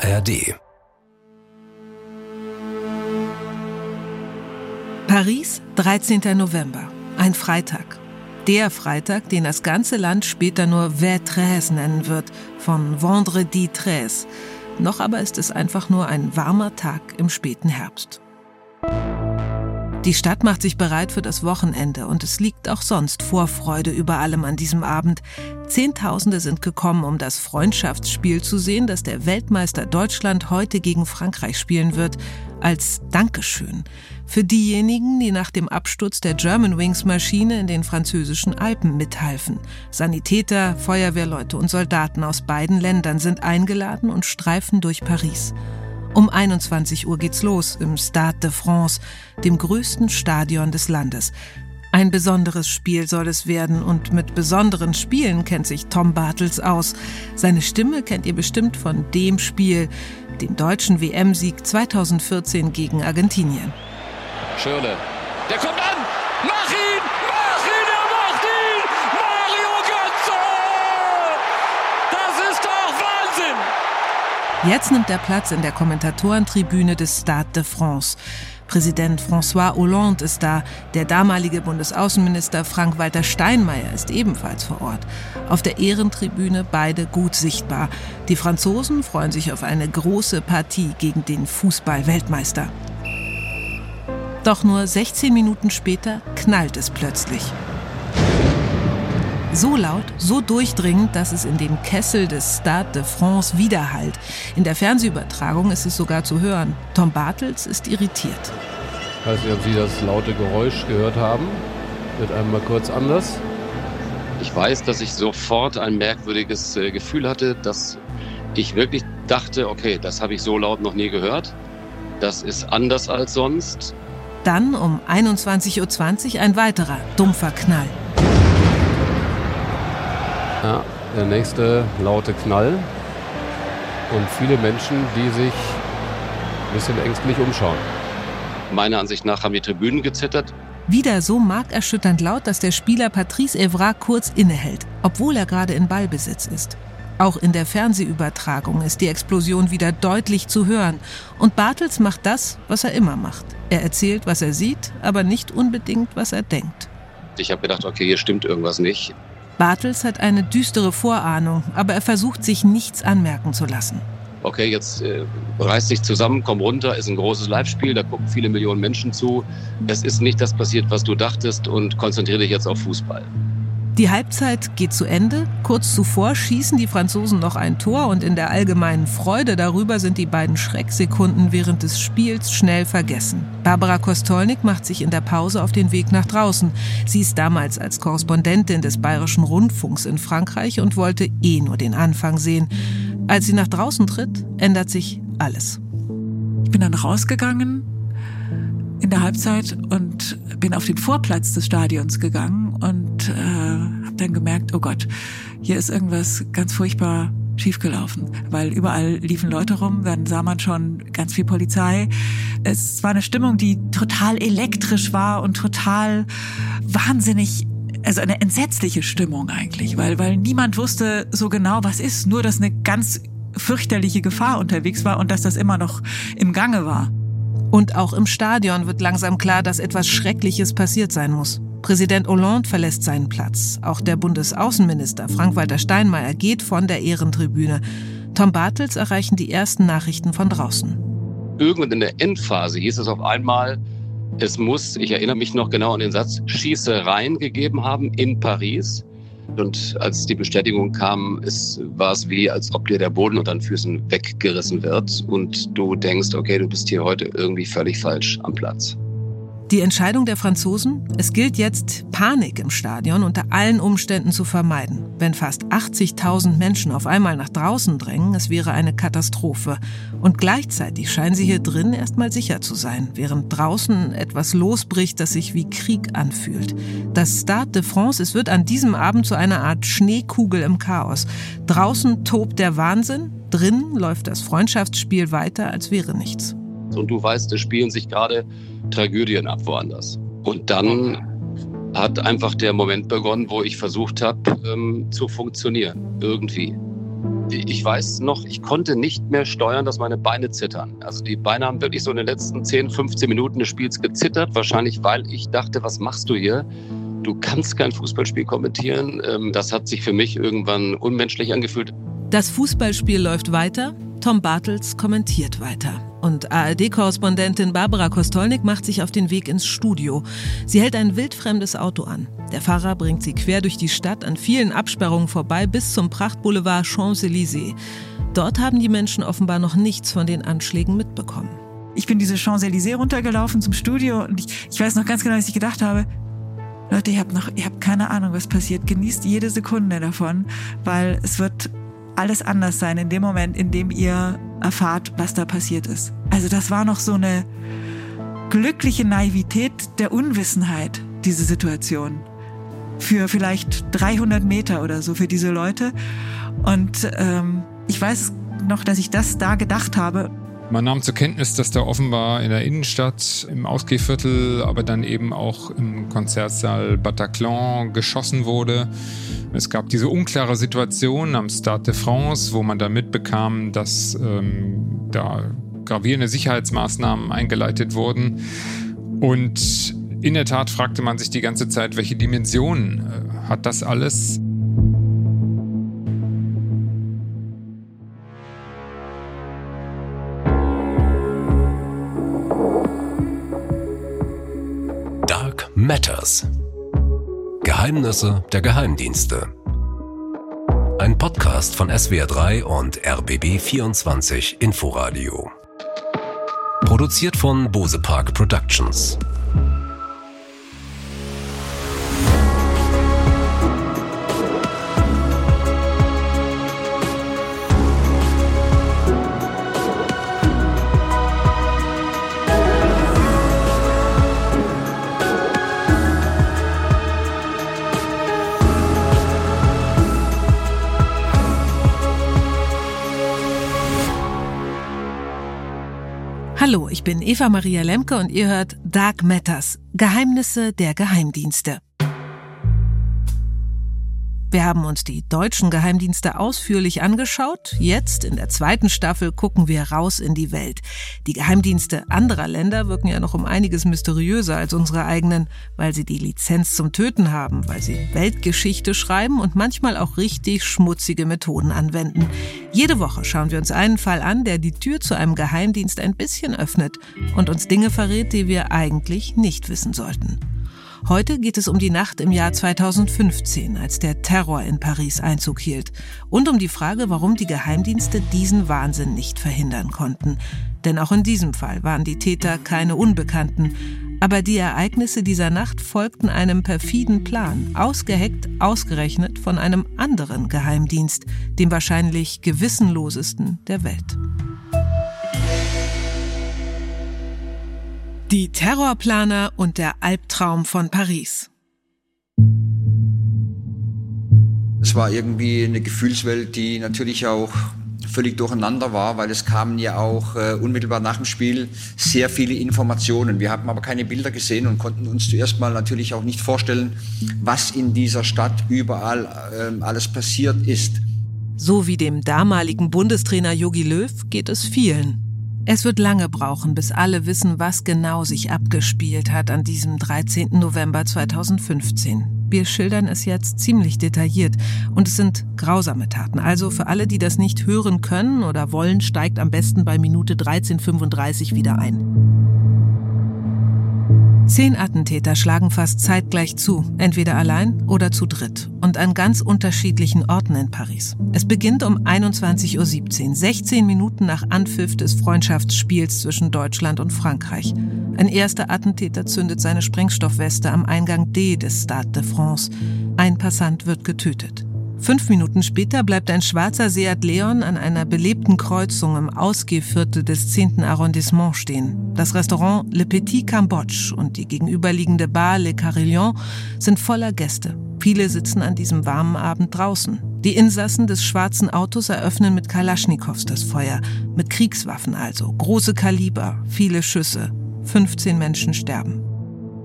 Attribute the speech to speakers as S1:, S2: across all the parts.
S1: ARD
S2: Paris, 13. November, ein Freitag. Der Freitag, den das ganze Land später nur V13 nennen wird, von Vendredi 13. Noch aber ist es einfach nur ein warmer Tag im späten Herbst. Die Stadt macht sich bereit für das Wochenende und es liegt auch sonst Vorfreude über allem an diesem Abend. Zehntausende sind gekommen, um das Freundschaftsspiel zu sehen, das der Weltmeister Deutschland heute gegen Frankreich spielen wird, als Dankeschön für diejenigen, die nach dem Absturz der Germanwings Maschine in den französischen Alpen mithalfen. Sanitäter, Feuerwehrleute und Soldaten aus beiden Ländern sind eingeladen und streifen durch Paris. Um 21 Uhr geht's los im Stade de France, dem größten Stadion des Landes. Ein besonderes Spiel soll es werden und mit besonderen Spielen kennt sich Tom Bartels aus. Seine Stimme kennt ihr bestimmt von dem Spiel, dem deutschen WM-Sieg 2014 gegen Argentinien.
S3: Schirle, der kommt an!
S2: Jetzt nimmt er Platz in der Kommentatorentribüne des Stade de France. Präsident François Hollande ist da, der damalige Bundesaußenminister Frank-Walter Steinmeier ist ebenfalls vor Ort. Auf der Ehrentribüne beide gut sichtbar. Die Franzosen freuen sich auf eine große Partie gegen den Fußball-Weltmeister. Doch nur 16 Minuten später knallt es plötzlich. So laut, so durchdringend, dass es in dem Kessel des Stade de France widerhallt. In der Fernsehübertragung ist es sogar zu hören. Tom Bartels ist irritiert.
S4: Ich weiß nicht, ob Sie das laute Geräusch gehört haben. Wird einmal kurz anders.
S5: Ich weiß, dass ich sofort ein merkwürdiges äh, Gefühl hatte, dass ich wirklich dachte, okay, das habe ich so laut noch nie gehört. Das ist anders als sonst.
S2: Dann um 21.20 Uhr ein weiterer dumpfer Knall.
S4: Ja, der nächste laute Knall. Und viele Menschen, die sich ein bisschen ängstlich umschauen.
S5: Meiner Ansicht nach haben die Tribünen gezittert.
S2: Wieder so markerschütternd laut, dass der Spieler Patrice Evra kurz innehält, obwohl er gerade in Ballbesitz ist. Auch in der Fernsehübertragung ist die Explosion wieder deutlich zu hören. Und Bartels macht das, was er immer macht. Er erzählt, was er sieht, aber nicht unbedingt, was er denkt.
S5: Ich habe gedacht, okay, hier stimmt irgendwas nicht.
S2: Bartels hat eine düstere Vorahnung, aber er versucht sich nichts anmerken zu lassen.
S5: Okay, jetzt äh, reiß dich zusammen, komm runter, ist ein großes Live-Spiel, da gucken viele Millionen Menschen zu. Es ist nicht das passiert, was du dachtest und konzentriere dich jetzt auf Fußball.
S2: Die Halbzeit geht zu Ende. Kurz zuvor schießen die Franzosen noch ein Tor und in der allgemeinen Freude darüber sind die beiden Schrecksekunden während des Spiels schnell vergessen. Barbara Kostolnik macht sich in der Pause auf den Weg nach draußen. Sie ist damals als Korrespondentin des Bayerischen Rundfunks in Frankreich und wollte eh nur den Anfang sehen. Als sie nach draußen tritt, ändert sich alles.
S6: Ich bin dann rausgegangen in der Halbzeit und bin auf den Vorplatz des Stadions gegangen und äh, dann gemerkt, oh Gott, hier ist irgendwas ganz furchtbar schiefgelaufen, weil überall liefen Leute rum, dann sah man schon ganz viel Polizei. Es war eine Stimmung, die total elektrisch war und total wahnsinnig also eine entsetzliche Stimmung eigentlich, weil, weil niemand wusste so genau, was ist, nur dass eine ganz fürchterliche Gefahr unterwegs war und dass das immer noch im Gange war.
S2: Und auch im Stadion wird langsam klar, dass etwas Schreckliches passiert sein muss. Präsident Hollande verlässt seinen Platz. Auch der Bundesaußenminister Frank-Walter Steinmeier geht von der Ehrentribüne. Tom Bartels erreichen die ersten Nachrichten von draußen.
S5: Irgendwann in der Endphase hieß es auf einmal, es muss, ich erinnere mich noch genau an den Satz, Schießereien gegeben haben in Paris. Und als die Bestätigung kam, es war es wie, als ob dir der Boden unter den Füßen weggerissen wird und du denkst, okay, du bist hier heute irgendwie völlig falsch am Platz.
S2: Die Entscheidung der Franzosen? Es gilt jetzt, Panik im Stadion unter allen Umständen zu vermeiden. Wenn fast 80.000 Menschen auf einmal nach draußen drängen, es wäre eine Katastrophe. Und gleichzeitig scheinen sie hier drin erstmal sicher zu sein, während draußen etwas losbricht, das sich wie Krieg anfühlt. Das Stade de France, es wird an diesem Abend zu einer Art Schneekugel im Chaos. Draußen tobt der Wahnsinn, drin läuft das Freundschaftsspiel weiter, als wäre nichts.
S5: Und du weißt, es spielen sich gerade Tragödien ab woanders. Und dann hat einfach der Moment begonnen, wo ich versucht habe, ähm, zu funktionieren. Irgendwie. ich weiß noch, ich konnte nicht mehr steuern, dass meine Beine zittern. Also die Beine haben wirklich so in den letzten 10, 15 Minuten des Spiels gezittert. Wahrscheinlich, weil ich dachte, was machst du hier? Du kannst kein Fußballspiel kommentieren. Ähm, das hat sich für mich irgendwann unmenschlich angefühlt.
S2: Das Fußballspiel läuft weiter. Tom Bartels kommentiert weiter. Und ARD-Korrespondentin Barbara Kostolnik macht sich auf den Weg ins Studio. Sie hält ein wildfremdes Auto an. Der Fahrer bringt sie quer durch die Stadt an vielen Absperrungen vorbei bis zum Prachtboulevard Champs-Élysées. Dort haben die Menschen offenbar noch nichts von den Anschlägen mitbekommen.
S6: Ich bin diese Champs-Élysées runtergelaufen zum Studio und ich, ich weiß noch ganz genau, was ich gedacht habe. Leute, ihr habt noch, ihr habt keine Ahnung, was passiert. Genießt jede Sekunde davon, weil es wird alles anders sein in dem Moment, in dem ihr erfahrt, was da passiert ist. Also das war noch so eine glückliche Naivität der Unwissenheit, diese Situation. Für vielleicht 300 Meter oder so für diese Leute. Und ähm, ich weiß noch, dass ich das da gedacht habe.
S1: Man nahm zur Kenntnis, dass da offenbar in der Innenstadt, im Ausgehviertel, aber dann eben auch im Konzertsaal Bataclan geschossen wurde. Es gab diese unklare Situation am Stade de France, wo man da mitbekam, dass ähm, da gravierende Sicherheitsmaßnahmen eingeleitet wurden. Und in der Tat fragte man sich die ganze Zeit, welche Dimensionen äh, hat das alles?
S7: Dark Matters Geheimnisse der Geheimdienste. Ein Podcast von SWR3 und RBB24 Inforadio. Produziert von Bose Park Productions.
S2: Hallo, ich bin Eva Maria Lemke und ihr hört Dark Matters, Geheimnisse der Geheimdienste. Wir haben uns die deutschen Geheimdienste ausführlich angeschaut. Jetzt in der zweiten Staffel gucken wir raus in die Welt. Die Geheimdienste anderer Länder wirken ja noch um einiges mysteriöser als unsere eigenen, weil sie die Lizenz zum Töten haben, weil sie Weltgeschichte schreiben und manchmal auch richtig schmutzige Methoden anwenden. Jede Woche schauen wir uns einen Fall an, der die Tür zu einem Geheimdienst ein bisschen öffnet und uns Dinge verrät, die wir eigentlich nicht wissen sollten. Heute geht es um die Nacht im Jahr 2015, als der Terror in Paris Einzug hielt. Und um die Frage, warum die Geheimdienste diesen Wahnsinn nicht verhindern konnten. Denn auch in diesem Fall waren die Täter keine Unbekannten. Aber die Ereignisse dieser Nacht folgten einem perfiden Plan, ausgeheckt, ausgerechnet von einem anderen Geheimdienst, dem wahrscheinlich gewissenlosesten der Welt. Die Terrorplaner und der Albtraum von Paris.
S8: Es war irgendwie eine Gefühlswelt, die natürlich auch völlig durcheinander war, weil es kamen ja auch äh, unmittelbar nach dem Spiel sehr viele Informationen. Wir haben aber keine Bilder gesehen und konnten uns zuerst mal natürlich auch nicht vorstellen, was in dieser Stadt überall äh, alles passiert ist.
S2: So wie dem damaligen Bundestrainer Jogi Löw geht es vielen. Es wird lange brauchen, bis alle wissen, was genau sich abgespielt hat an diesem 13. November 2015. Wir schildern es jetzt ziemlich detailliert und es sind grausame Taten. Also für alle, die das nicht hören können oder wollen, steigt am besten bei Minute 13.35 wieder ein. Zehn Attentäter schlagen fast zeitgleich zu, entweder allein oder zu dritt und an ganz unterschiedlichen Orten in Paris. Es beginnt um 21.17 Uhr, 16 Minuten nach Anpfiff des Freundschaftsspiels zwischen Deutschland und Frankreich. Ein erster Attentäter zündet seine Sprengstoffweste am Eingang D des Stade de France. Ein Passant wird getötet. Fünf Minuten später bleibt ein schwarzer Seat Leon an einer belebten Kreuzung im Ausgehviertel des 10. Arrondissement stehen. Das Restaurant Le Petit Cambodge und die gegenüberliegende Bar Le Carillon sind voller Gäste. Viele sitzen an diesem warmen Abend draußen. Die Insassen des schwarzen Autos eröffnen mit Kalaschnikows das Feuer, mit Kriegswaffen also, große Kaliber, viele Schüsse. 15 Menschen sterben.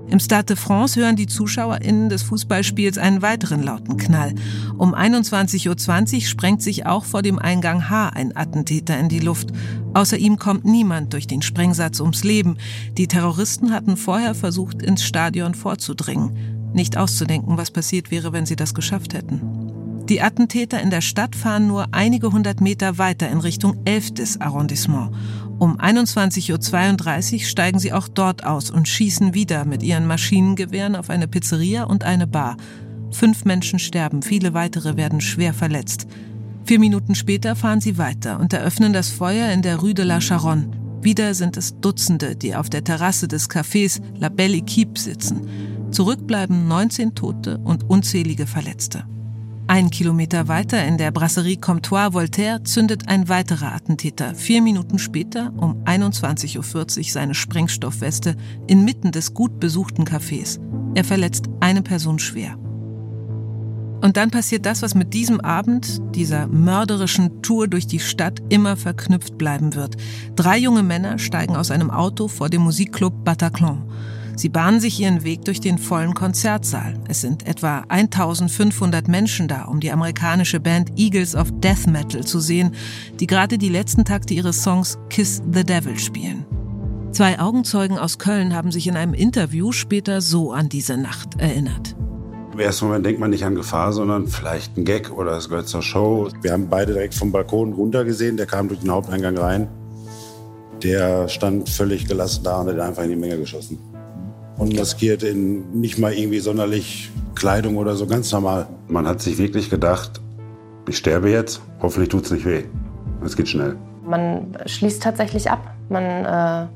S2: Im Stade de France hören die ZuschauerInnen des Fußballspiels einen weiteren lauten Knall. Um 21.20 Uhr sprengt sich auch vor dem Eingang H ein Attentäter in die Luft. Außer ihm kommt niemand durch den Sprengsatz ums Leben. Die Terroristen hatten vorher versucht, ins Stadion vorzudringen. Nicht auszudenken, was passiert wäre, wenn sie das geschafft hätten. Die Attentäter in der Stadt fahren nur einige hundert Meter weiter in Richtung 11. Arrondissement. Um 21.32 Uhr steigen sie auch dort aus und schießen wieder mit ihren Maschinengewehren auf eine Pizzeria und eine Bar. Fünf Menschen sterben, viele weitere werden schwer verletzt. Vier Minuten später fahren sie weiter und eröffnen das Feuer in der Rue de la Charonne. Wieder sind es Dutzende, die auf der Terrasse des Cafés La Belle Équipe sitzen. Zurück bleiben 19 Tote und unzählige Verletzte. Ein Kilometer weiter in der Brasserie Comptoir Voltaire zündet ein weiterer Attentäter vier Minuten später um 21.40 Uhr seine Sprengstoffweste inmitten des gut besuchten Cafés. Er verletzt eine Person schwer. Und dann passiert das, was mit diesem Abend, dieser mörderischen Tour durch die Stadt, immer verknüpft bleiben wird. Drei junge Männer steigen aus einem Auto vor dem Musikclub Bataclan. Sie bahnen sich ihren Weg durch den vollen Konzertsaal. Es sind etwa 1500 Menschen da, um die amerikanische Band Eagles of Death Metal zu sehen, die gerade die letzten Takte ihres Songs Kiss the Devil spielen. Zwei Augenzeugen aus Köln haben sich in einem Interview später so an diese Nacht erinnert.
S9: Im ersten Moment denkt man nicht an Gefahr, sondern vielleicht ein Gag oder es gehört zur Show. Wir haben beide direkt vom Balkon runter gesehen, der kam durch den Haupteingang rein. Der stand völlig gelassen da und hat einfach in die Menge geschossen und maskiert in nicht mal irgendwie sonderlich Kleidung oder so, ganz normal. Man hat sich wirklich gedacht, ich sterbe jetzt, hoffentlich tut es nicht weh. Es geht schnell.
S10: Man schließt tatsächlich ab. Man, äh,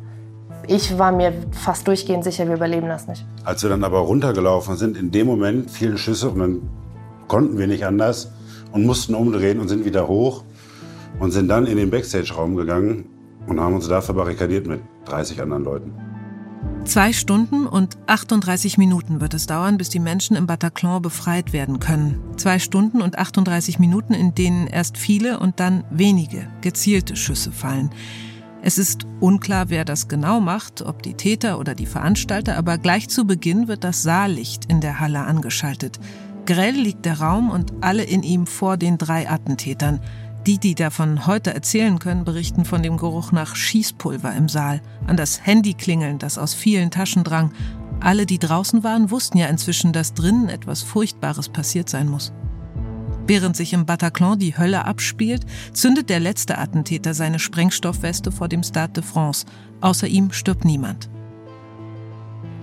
S10: ich war mir fast durchgehend sicher, wir überleben das nicht.
S9: Als wir dann aber runtergelaufen sind, in dem Moment fielen Schüsse und dann konnten wir nicht anders und mussten umdrehen und sind wieder hoch und sind dann in den Backstage-Raum gegangen und haben uns da verbarrikadiert mit 30 anderen Leuten.
S2: Zwei Stunden und 38 Minuten wird es dauern, bis die Menschen im Bataclan befreit werden können. Zwei Stunden und 38 Minuten, in denen erst viele und dann wenige gezielte Schüsse fallen. Es ist unklar, wer das genau macht, ob die Täter oder die Veranstalter, aber gleich zu Beginn wird das Saallicht in der Halle angeschaltet. Grell liegt der Raum und alle in ihm vor den drei Attentätern. Die, die davon heute erzählen können, berichten von dem Geruch nach Schießpulver im Saal, an das Handyklingeln, das aus vielen Taschen drang. Alle, die draußen waren, wussten ja inzwischen, dass drinnen etwas Furchtbares passiert sein muss. Während sich im Bataclan die Hölle abspielt, zündet der letzte Attentäter seine Sprengstoffweste vor dem Stade de France. Außer ihm stirbt niemand.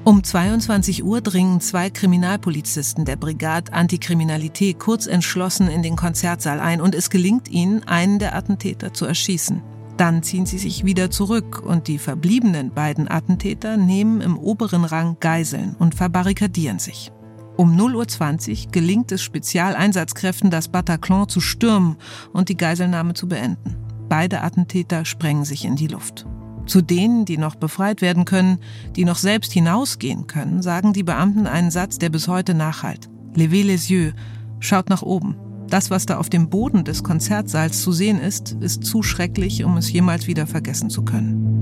S2: Um 22 Uhr dringen zwei Kriminalpolizisten der Brigade Antikriminalität kurz entschlossen in den Konzertsaal ein und es gelingt ihnen, einen der Attentäter zu erschießen. Dann ziehen sie sich wieder zurück und die verbliebenen beiden Attentäter nehmen im oberen Rang Geiseln und verbarrikadieren sich. Um 0.20 Uhr gelingt es Spezialeinsatzkräften, das Bataclan zu stürmen und die Geiselnahme zu beenden. Beide Attentäter sprengen sich in die Luft. Zu denen, die noch befreit werden können, die noch selbst hinausgehen können, sagen die Beamten einen Satz, der bis heute nachhalt. Levez les yeux, schaut nach oben. Das, was da auf dem Boden des Konzertsaals zu sehen ist, ist zu schrecklich, um es jemals wieder vergessen zu können.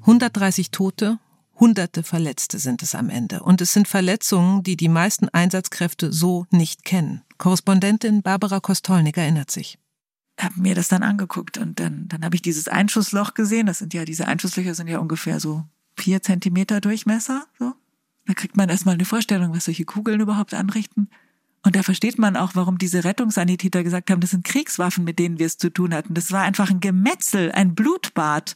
S2: 130 Tote, Hunderte Verletzte sind es am Ende. Und es sind Verletzungen, die die meisten Einsatzkräfte so nicht kennen. Korrespondentin Barbara Kostolnik erinnert sich
S6: habe mir das dann angeguckt und dann, dann habe ich dieses Einschussloch gesehen. Das sind ja, diese Einschusslöcher sind ja ungefähr so vier Zentimeter Durchmesser. So. Da kriegt man erstmal eine Vorstellung, was solche Kugeln überhaupt anrichten. Und da versteht man auch, warum diese Rettungssanitäter gesagt haben, das sind Kriegswaffen, mit denen wir es zu tun hatten. Das war einfach ein Gemetzel, ein Blutbad.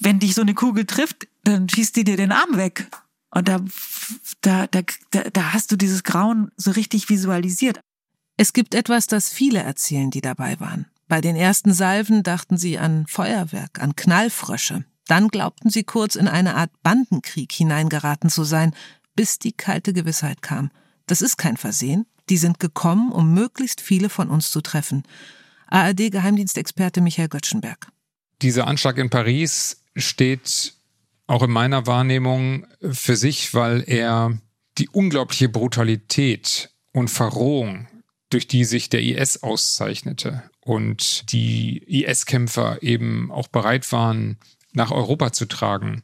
S6: Wenn dich so eine Kugel trifft, dann schießt die dir den Arm weg. Und da, da, da, da hast du dieses Grauen so richtig visualisiert.
S2: Es gibt etwas, das viele erzählen, die dabei waren. Bei den ersten Salven dachten sie an Feuerwerk, an Knallfrösche. Dann glaubten sie kurz in eine Art Bandenkrieg hineingeraten zu sein, bis die kalte Gewissheit kam. Das ist kein Versehen. Die sind gekommen, um möglichst viele von uns zu treffen. ARD-Geheimdienstexperte Michael Göttschenberg.
S1: Dieser Anschlag in Paris steht auch in meiner Wahrnehmung für sich, weil er die unglaubliche Brutalität und Verrohung durch die sich der IS auszeichnete und die IS-Kämpfer eben auch bereit waren, nach Europa zu tragen,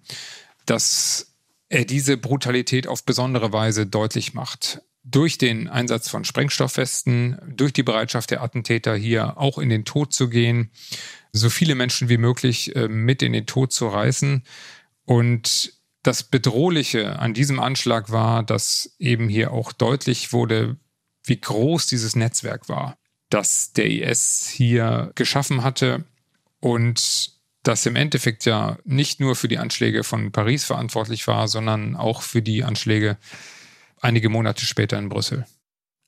S1: dass er diese Brutalität auf besondere Weise deutlich macht. Durch den Einsatz von Sprengstoffwesten, durch die Bereitschaft der Attentäter hier auch in den Tod zu gehen, so viele Menschen wie möglich äh, mit in den Tod zu reißen. Und das Bedrohliche an diesem Anschlag war, dass eben hier auch deutlich wurde, wie groß dieses Netzwerk war, das der IS hier geschaffen hatte und das im Endeffekt ja nicht nur für die Anschläge von Paris verantwortlich war, sondern auch für die Anschläge einige Monate später in Brüssel.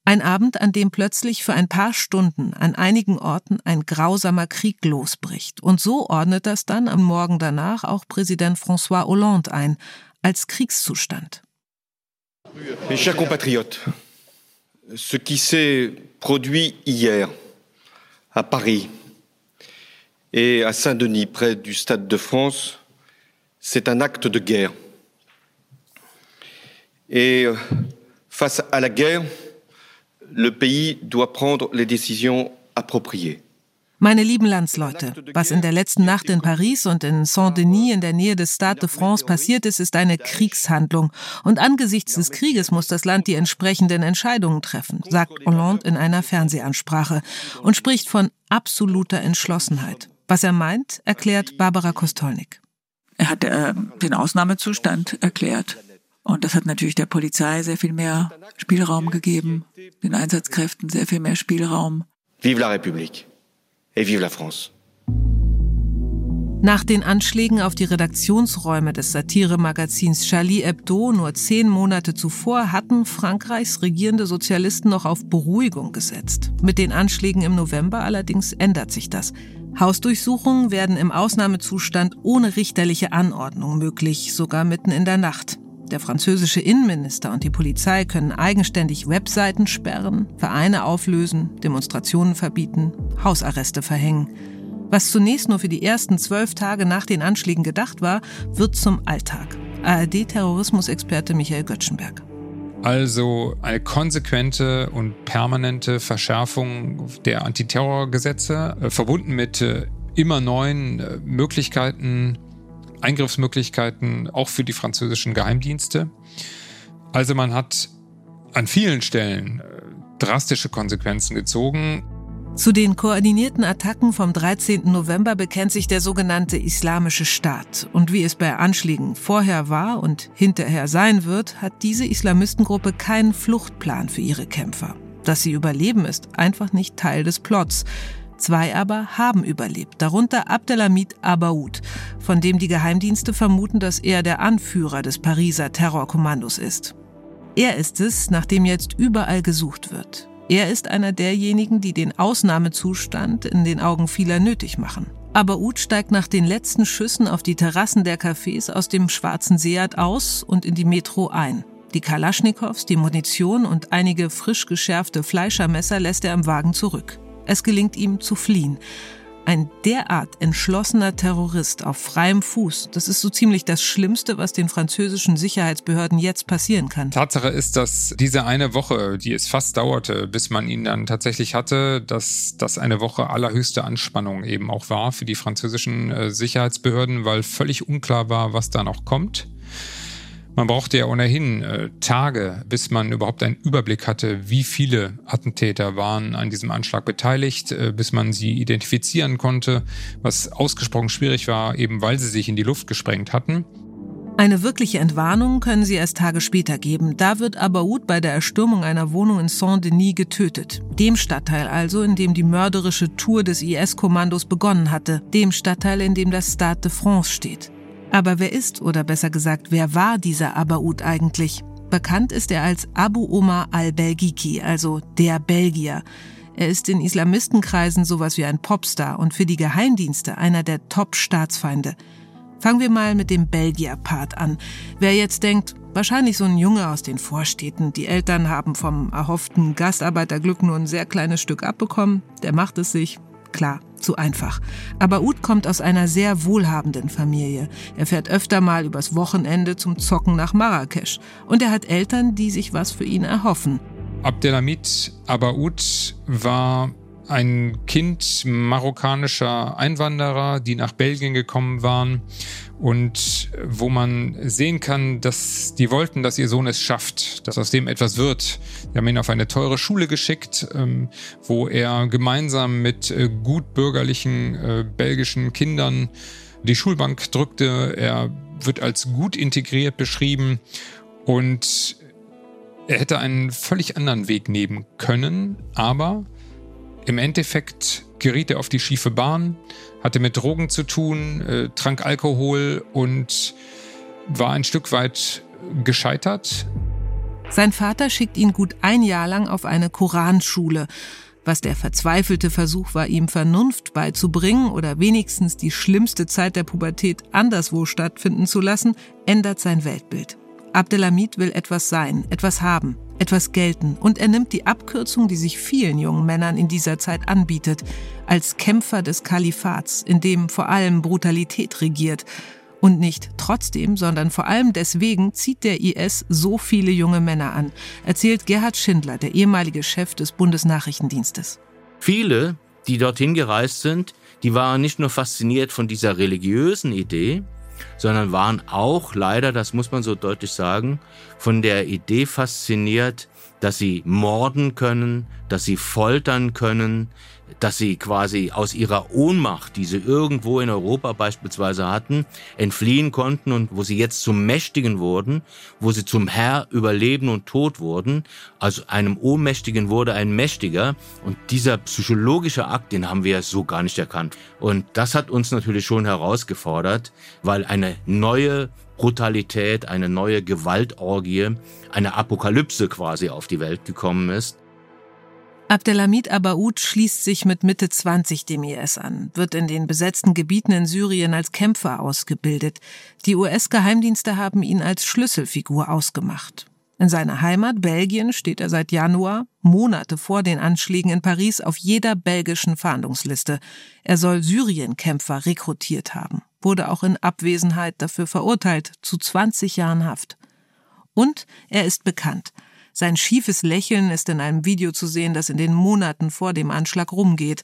S2: Ein Abend, an dem plötzlich für ein paar Stunden an einigen Orten ein grausamer Krieg losbricht. Und so ordnet das dann am Morgen danach auch Präsident François Hollande ein, als Kriegszustand.
S11: Mes chers compatriotes, ce qui s'est produit hier à Paris et à Saint-Denis, près du Stade de France, c'est un acte de guerre. Et euh, face à la guerre, le pays doit prendre les décisions appropriées.
S2: Meine lieben Landsleute, was in der letzten Nacht in Paris und in Saint-Denis in der Nähe des Stade de France passiert ist, ist eine Kriegshandlung. Und angesichts des Krieges muss das Land die entsprechenden Entscheidungen treffen, sagt Hollande in einer Fernsehansprache und spricht von absoluter Entschlossenheit. Was er meint, erklärt Barbara Kostolnik.
S6: Er hat äh, den Ausnahmezustand erklärt. Und das hat natürlich der Polizei sehr viel mehr Spielraum gegeben, den Einsatzkräften sehr viel mehr Spielraum.
S11: Vive la République et vive la France.
S2: Nach den Anschlägen auf die Redaktionsräume des Satiremagazins Charlie Hebdo nur zehn Monate zuvor hatten Frankreichs regierende Sozialisten noch auf Beruhigung gesetzt. Mit den Anschlägen im November allerdings ändert sich das. Hausdurchsuchungen werden im Ausnahmezustand ohne richterliche Anordnung möglich, sogar mitten in der Nacht. Der französische Innenminister und die Polizei können eigenständig Webseiten sperren, Vereine auflösen, Demonstrationen verbieten, Hausarreste verhängen. Was zunächst nur für die ersten zwölf Tage nach den Anschlägen gedacht war, wird zum Alltag. ARD-Terrorismusexperte Michael Göttschenberg.
S1: Also eine konsequente und permanente Verschärfung der Antiterrorgesetze, äh, verbunden mit äh, immer neuen äh, Möglichkeiten, Eingriffsmöglichkeiten auch für die französischen Geheimdienste. Also man hat an vielen Stellen äh, drastische Konsequenzen gezogen.
S2: Zu den koordinierten Attacken vom 13. November bekennt sich der sogenannte Islamische Staat. Und wie es bei Anschlägen vorher war und hinterher sein wird, hat diese Islamistengruppe keinen Fluchtplan für ihre Kämpfer. Dass sie überleben, ist einfach nicht Teil des Plots. Zwei aber haben überlebt, darunter Abdelhamid Abaoud, von dem die Geheimdienste vermuten, dass er der Anführer des Pariser Terrorkommandos ist. Er ist es, nach dem jetzt überall gesucht wird. Er ist einer derjenigen, die den Ausnahmezustand in den Augen vieler nötig machen. Abaoud steigt nach den letzten Schüssen auf die Terrassen der Cafés aus dem schwarzen Seat aus und in die Metro ein. Die Kalaschnikows, die Munition und einige frisch geschärfte Fleischermesser lässt er im Wagen zurück. Es gelingt ihm zu fliehen. Ein derart entschlossener Terrorist auf freiem Fuß, das ist so ziemlich das Schlimmste, was den französischen Sicherheitsbehörden jetzt passieren kann.
S1: Tatsache ist, dass diese eine Woche, die es fast dauerte, bis man ihn dann tatsächlich hatte, dass das eine Woche allerhöchste Anspannung eben auch war für die französischen äh, Sicherheitsbehörden, weil völlig unklar war, was da noch kommt. Man brauchte ja ohnehin äh, Tage, bis man überhaupt einen Überblick hatte, wie viele Attentäter waren an diesem Anschlag beteiligt, äh, bis man sie identifizieren konnte, was ausgesprochen schwierig war, eben weil sie sich in die Luft gesprengt hatten.
S2: Eine wirkliche Entwarnung können sie erst Tage später geben. Da wird Abaoud bei der Erstürmung einer Wohnung in Saint-Denis getötet. Dem Stadtteil also, in dem die mörderische Tour des IS-Kommandos begonnen hatte. Dem Stadtteil, in dem das Stade de France steht. Aber wer ist, oder besser gesagt, wer war dieser Abaoud eigentlich? Bekannt ist er als Abu Omar al-Belgiki, also der Belgier. Er ist in Islamistenkreisen sowas wie ein Popstar und für die Geheimdienste einer der Top-Staatsfeinde. Fangen wir mal mit dem Belgier-Part an. Wer jetzt denkt, wahrscheinlich so ein Junge aus den Vorstädten, die Eltern haben vom erhofften Gastarbeiterglück nur ein sehr kleines Stück abbekommen, der macht es sich, klar, zu einfach. Aber Ud kommt aus einer sehr wohlhabenden Familie. Er fährt öfter mal übers Wochenende zum Zocken nach Marrakesch. Und er hat Eltern, die sich was für ihn erhoffen.
S1: Abdelhamid Abaoud war ein Kind marokkanischer Einwanderer, die nach Belgien gekommen waren und wo man sehen kann, dass die wollten, dass ihr Sohn es schafft, dass aus dem etwas wird. Sie haben ihn auf eine teure Schule geschickt, ähm, wo er gemeinsam mit äh, gut bürgerlichen äh, belgischen Kindern die Schulbank drückte. Er wird als gut integriert beschrieben und er hätte einen völlig anderen Weg nehmen können, aber im Endeffekt geriet er auf die schiefe Bahn, hatte mit Drogen zu tun, äh, trank Alkohol und war ein Stück weit gescheitert.
S2: Sein Vater schickt ihn gut ein Jahr lang auf eine Koranschule, was der verzweifelte Versuch war, ihm Vernunft beizubringen oder wenigstens die schlimmste Zeit der Pubertät anderswo stattfinden zu lassen, ändert sein Weltbild. Abdelhamid will etwas sein, etwas haben, etwas gelten und er nimmt die Abkürzung, die sich vielen jungen Männern in dieser Zeit anbietet, als Kämpfer des Kalifats, in dem vor allem Brutalität regiert. Und nicht trotzdem, sondern vor allem deswegen zieht der IS so viele junge Männer an, erzählt Gerhard Schindler, der ehemalige Chef des Bundesnachrichtendienstes.
S12: Viele, die dorthin gereist sind, die waren nicht nur fasziniert von dieser religiösen Idee, sondern waren auch leider, das muss man so deutlich sagen, von der Idee fasziniert, dass sie morden können, dass sie foltern können, dass sie quasi aus ihrer Ohnmacht, die sie irgendwo in Europa beispielsweise hatten, entfliehen konnten und wo sie jetzt zum Mächtigen wurden, wo sie zum Herr über Leben und Tod wurden. Also einem Ohnmächtigen wurde ein Mächtiger und dieser psychologische Akt, den haben wir so gar nicht erkannt. Und das hat uns natürlich schon herausgefordert, weil eine neue Brutalität, eine neue Gewaltorgie, eine Apokalypse quasi auf die Welt gekommen ist.
S2: Abdelhamid Abaoud schließt sich mit Mitte 20 dem IS an, wird in den besetzten Gebieten in Syrien als Kämpfer ausgebildet. Die US-Geheimdienste haben ihn als Schlüsselfigur ausgemacht. In seiner Heimat Belgien steht er seit Januar, Monate vor den Anschlägen in Paris, auf jeder belgischen Fahndungsliste. Er soll Syrienkämpfer rekrutiert haben, wurde auch in Abwesenheit dafür verurteilt zu 20 Jahren Haft. Und er ist bekannt. Sein schiefes Lächeln ist in einem Video zu sehen, das in den Monaten vor dem Anschlag rumgeht.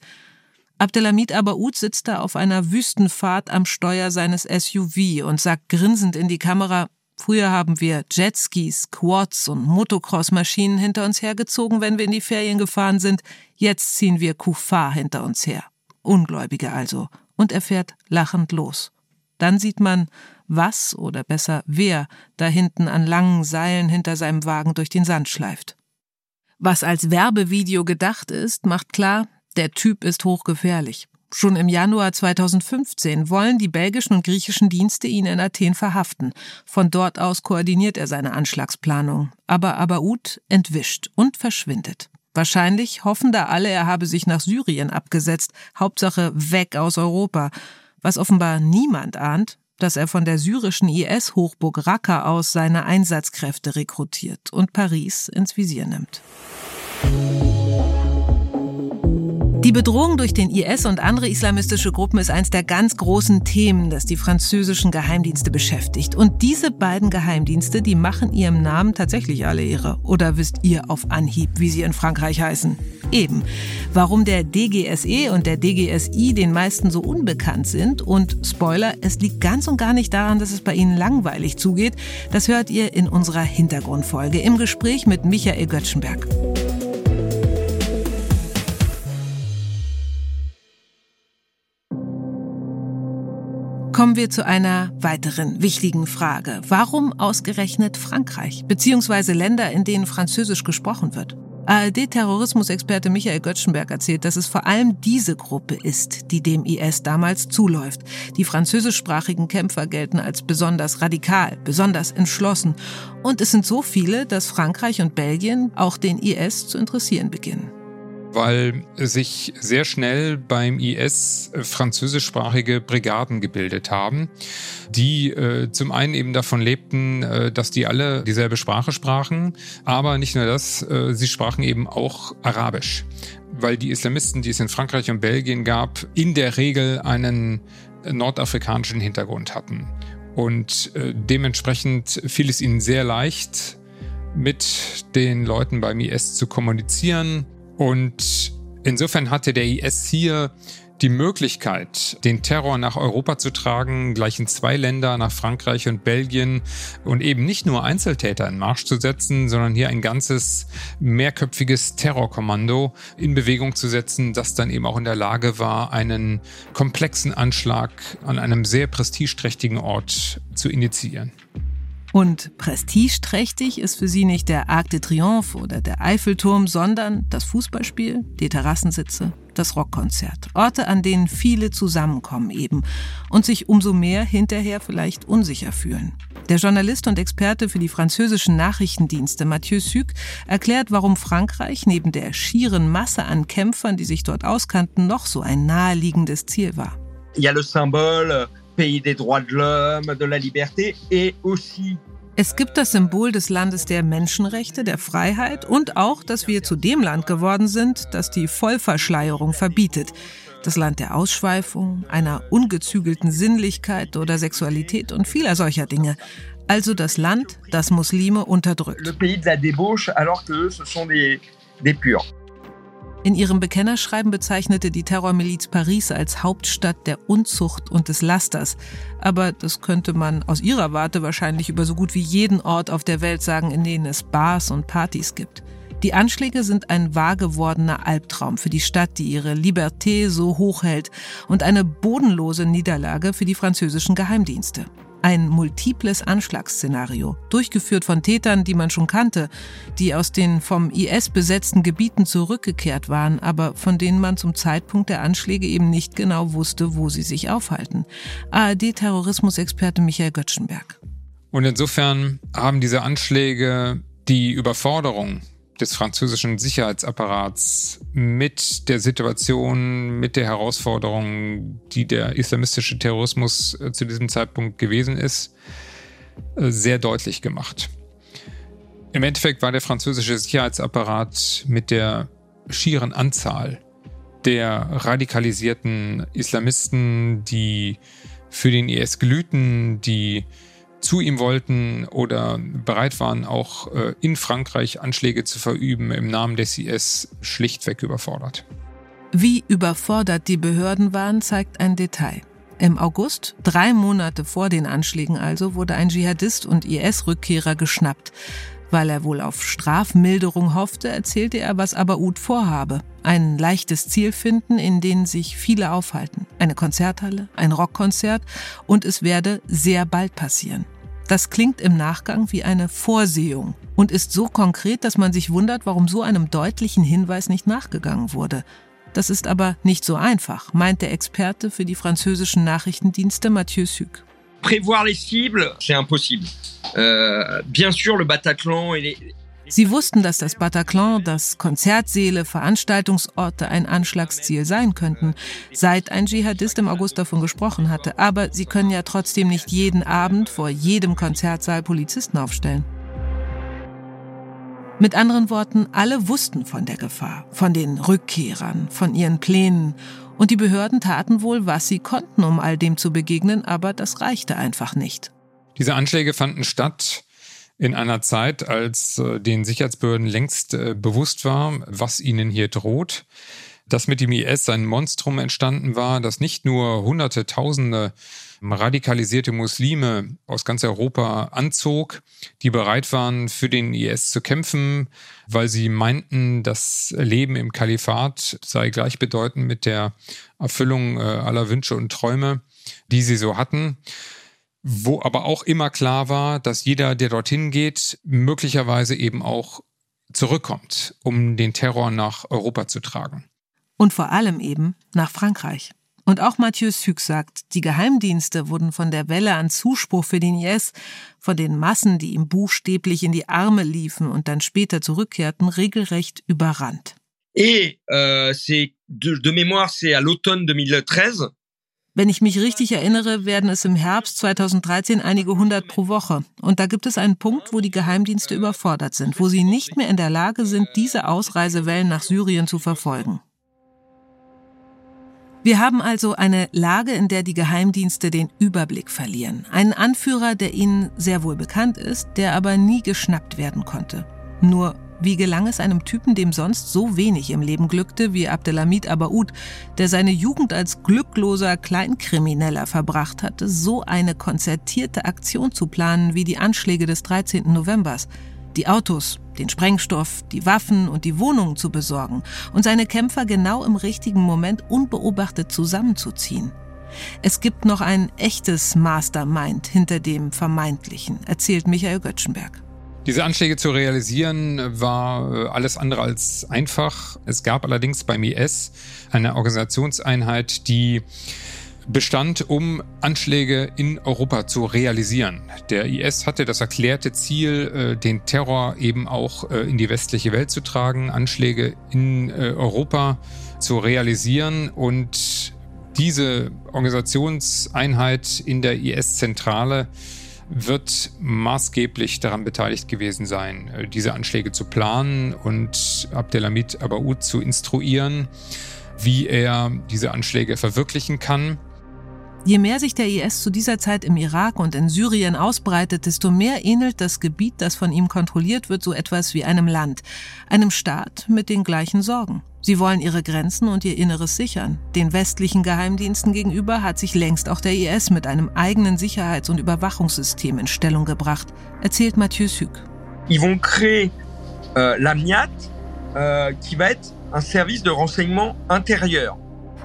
S2: Abdelhamid Abaoud sitzt da auf einer Wüstenfahrt am Steuer seines SUV und sagt grinsend in die Kamera, Früher haben wir Jetskis, Quads und Motocross-Maschinen hinter uns hergezogen, wenn wir in die Ferien gefahren sind. Jetzt ziehen wir Kufar hinter uns her. Ungläubige also. Und er fährt lachend los. Dann sieht man, was oder besser wer da hinten an langen Seilen hinter seinem Wagen durch den Sand schleift. Was als Werbevideo gedacht ist, macht klar, der Typ ist hochgefährlich. Schon im Januar 2015 wollen die belgischen und griechischen Dienste ihn in Athen verhaften. Von dort aus koordiniert er seine Anschlagsplanung. Aber Abaoud entwischt und verschwindet. Wahrscheinlich hoffen da alle, er habe sich nach Syrien abgesetzt, Hauptsache weg aus Europa. Was offenbar niemand ahnt, dass er von der syrischen IS-Hochburg Raqqa aus seine Einsatzkräfte rekrutiert und Paris ins Visier nimmt. Die Bedrohung durch den IS und andere islamistische Gruppen ist eines der ganz großen Themen, das die französischen Geheimdienste beschäftigt. Und diese beiden Geheimdienste, die machen ihrem Namen tatsächlich alle Ehre. Oder wisst ihr auf Anhieb, wie sie in Frankreich heißen? Eben. Warum der DGSE und der DGSI den meisten so unbekannt sind und Spoiler, es liegt ganz und gar nicht daran, dass es bei ihnen langweilig zugeht, das hört ihr in unserer Hintergrundfolge im Gespräch mit Michael Göttschenberg. Kommen wir zu einer weiteren wichtigen Frage. Warum ausgerechnet Frankreich, beziehungsweise Länder, in denen Französisch gesprochen wird? ARD-Terrorismusexperte Michael Göttschenberg erzählt, dass es vor allem diese Gruppe ist, die dem IS damals zuläuft. Die französischsprachigen Kämpfer gelten als besonders radikal, besonders entschlossen. Und es sind so viele, dass Frankreich und Belgien auch den IS zu interessieren beginnen
S1: weil sich sehr schnell beim IS französischsprachige Brigaden gebildet haben, die äh, zum einen eben davon lebten, äh, dass die alle dieselbe Sprache sprachen, aber nicht nur das, äh, sie sprachen eben auch Arabisch, weil die Islamisten, die es in Frankreich und Belgien gab, in der Regel einen nordafrikanischen Hintergrund hatten. Und äh, dementsprechend fiel es ihnen sehr leicht, mit den Leuten beim IS zu kommunizieren, und Insofern hatte der IS hier die Möglichkeit, den Terror nach Europa zu tragen, gleich in zwei Länder, nach Frankreich und Belgien und eben nicht nur Einzeltäter in Marsch zu setzen, sondern hier ein ganzes mehrköpfiges Terrorkommando in Bewegung zu setzen, das dann eben auch in der Lage war, einen komplexen Anschlag an einem sehr prestigeträchtigen Ort zu initiieren.
S2: Und prestigeträchtig ist für sie nicht der Arc de Triomphe oder der Eiffelturm, sondern das Fußballspiel, die Terrassensitze, das Rockkonzert. Orte, an denen viele zusammenkommen eben und sich umso mehr hinterher vielleicht unsicher fühlen. Der Journalist und Experte für die französischen Nachrichtendienste Mathieu Suc erklärt, warum Frankreich neben der schieren Masse an Kämpfern, die sich dort auskannten, noch so ein naheliegendes Ziel war.
S13: Il le symbole pays des droits de l'homme, de la liberté et aussi
S2: es gibt das Symbol des Landes der Menschenrechte, der Freiheit und auch, dass wir zu dem Land geworden sind, das die Vollverschleierung verbietet. Das Land der Ausschweifung, einer ungezügelten Sinnlichkeit oder Sexualität und vieler solcher Dinge. Also das Land, das Muslime unterdrückt.
S13: Le pays de la débauche, alors que ce sont des, des purs.
S2: In ihrem Bekennerschreiben bezeichnete die Terrormiliz Paris als Hauptstadt der Unzucht und des Lasters. Aber das könnte man aus ihrer Warte wahrscheinlich über so gut wie jeden Ort auf der Welt sagen, in denen es Bars und Partys gibt. Die Anschläge sind ein wahr gewordener Albtraum für die Stadt, die ihre Liberté so hoch hält und eine bodenlose Niederlage für die französischen Geheimdienste. Ein multiples Anschlagsszenario, durchgeführt von Tätern, die man schon kannte, die aus den vom IS besetzten Gebieten zurückgekehrt waren, aber von denen man zum Zeitpunkt der Anschläge eben nicht genau wusste, wo sie sich aufhalten. ARD-Terrorismusexperte Michael Göttschenberg.
S1: Und insofern haben diese Anschläge die Überforderung des französischen Sicherheitsapparats mit der Situation, mit der Herausforderung, die der islamistische Terrorismus äh, zu diesem Zeitpunkt gewesen ist, äh, sehr deutlich gemacht. Im Endeffekt war der französische Sicherheitsapparat mit der schieren Anzahl der radikalisierten Islamisten, die für den IS glühten, die zu ihm wollten oder bereit waren, auch äh, in Frankreich Anschläge zu verüben im Namen des IS, schlichtweg überfordert.
S2: Wie überfordert die Behörden waren, zeigt ein Detail. Im August, drei Monate vor den Anschlägen also, wurde ein Dschihadist und IS-Rückkehrer geschnappt. Weil er wohl auf Strafmilderung hoffte, erzählte er, was Abaoud vorhabe. Ein leichtes Ziel finden, in dem sich viele aufhalten. Eine Konzerthalle, ein Rockkonzert und es werde sehr bald passieren. Das klingt im Nachgang wie eine Vorsehung und ist so konkret, dass man sich wundert, warum so einem deutlichen Hinweis nicht nachgegangen wurde. Das ist aber nicht so einfach, meint der Experte für die französischen Nachrichtendienste Mathieu Suc.
S13: Prévoir les cibles, c'est impossible. Euh, bien sûr, le Bataclan et les,
S2: Sie wussten, dass das Bataclan, dass Konzertsäle, Veranstaltungsorte ein Anschlagsziel sein könnten, seit ein Dschihadist im August davon gesprochen hatte. Aber sie können ja trotzdem nicht jeden Abend vor jedem Konzertsaal Polizisten aufstellen. Mit anderen Worten, alle wussten von der Gefahr, von den Rückkehrern, von ihren Plänen. Und die Behörden taten wohl, was sie konnten, um all dem zu begegnen, aber das reichte einfach nicht.
S1: Diese Anschläge fanden statt in einer Zeit, als äh, den Sicherheitsbehörden längst äh, bewusst war, was ihnen hier droht. Dass mit dem IS ein Monstrum entstanden war, das nicht nur Hunderte, Tausende radikalisierte Muslime aus ganz Europa anzog, die bereit waren, für den IS zu kämpfen, weil sie meinten, das Leben im Kalifat sei gleichbedeutend mit der Erfüllung äh, aller Wünsche und Träume, die sie so hatten wo aber auch immer klar war, dass jeder, der dorthin geht, möglicherweise eben auch zurückkommt, um den Terror nach Europa zu tragen.
S2: Und vor allem eben nach Frankreich. Und auch Mathieu Suc sagt, die Geheimdienste wurden von der Welle an Zuspruch für den IS, von den Massen, die ihm buchstäblich in die Arme liefen und dann später zurückkehrten, regelrecht überrannt.
S13: Et euh, c'est de, de mémoire, c'est à l'automne 2013
S2: wenn ich mich richtig erinnere, werden es im Herbst 2013 einige hundert pro Woche. Und da gibt es einen Punkt, wo die Geheimdienste überfordert sind, wo sie nicht mehr in der Lage sind, diese Ausreisewellen nach Syrien zu verfolgen. Wir haben also eine Lage, in der die Geheimdienste den Überblick verlieren. Einen Anführer, der ihnen sehr wohl bekannt ist, der aber nie geschnappt werden konnte. Nur Wie gelang es einem Typen, dem sonst so wenig im Leben glückte wie Abdelhamid Abaoud, der seine Jugend als glückloser Kleinkrimineller verbracht hatte, so eine konzertierte Aktion zu planen wie die Anschläge des 13. Novembers? Die Autos, den Sprengstoff, die Waffen und die Wohnungen zu besorgen und seine Kämpfer genau im richtigen Moment unbeobachtet zusammenzuziehen. Es gibt noch ein echtes Mastermind hinter dem Vermeintlichen, erzählt Michael Göttschenberg.
S1: Diese Anschläge zu realisieren war äh, alles andere als einfach. Es gab allerdings beim IS eine Organisationseinheit, die bestand, um Anschläge in Europa zu realisieren. Der IS hatte das erklärte Ziel, äh, den Terror eben auch äh, in die westliche Welt zu tragen, Anschläge in Europa zu realisieren und diese Organisationseinheit in der IS-Zentrale wird maßgeblich daran beteiligt gewesen sein, äh, diese Anschläge zu planen und Abdelhamid Abaoud zu instruieren, wie er diese Anschläge verwirklichen kann.
S2: Je mehr sich der IS zu dieser Zeit im Irak und in Syrien ausbreitet, desto mehr ähnelt das Gebiet, das von ihm kontrolliert wird, so etwas wie einem Land, einem Staat mit den gleichen Sorgen. Sie wollen ihre Grenzen und ihr Inneres sichern. Den westlichen Geheimdiensten gegenüber hat sich längst auch der IS mit einem eigenen Sicherheits- und Überwachungssystem in Stellung gebracht, erzählt Mathieu Suc.
S13: Ils vont créer euh, l'AMIAT, euh, qui va être un service de renseignement intérieur.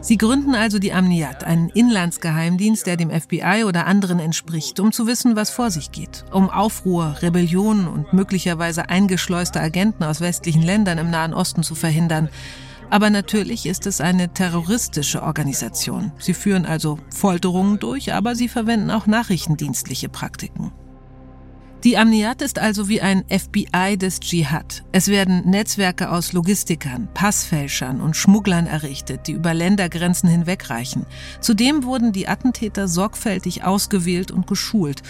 S2: Sie gründen also die Amniat, einen Inlandsgeheimdienst, der dem FBI oder anderen entspricht, um zu wissen, was vor sich geht, um Aufruhr, Rebellionen und möglicherweise eingeschleuste Agenten aus westlichen Ländern im Nahen Osten zu verhindern. Aber natürlich ist es eine terroristische Organisation. Sie führen also Folterungen durch, aber sie verwenden auch nachrichtendienstliche Praktiken. Die Amniat ist also wie ein FBI des Dschihad. Es werden Netzwerke aus Logistikern, Passfälschern und Schmugglern errichtet, die über Ländergrenzen hinwegreichen. Zudem wurden die Attentäter sorgfältig ausgewählt und geschult.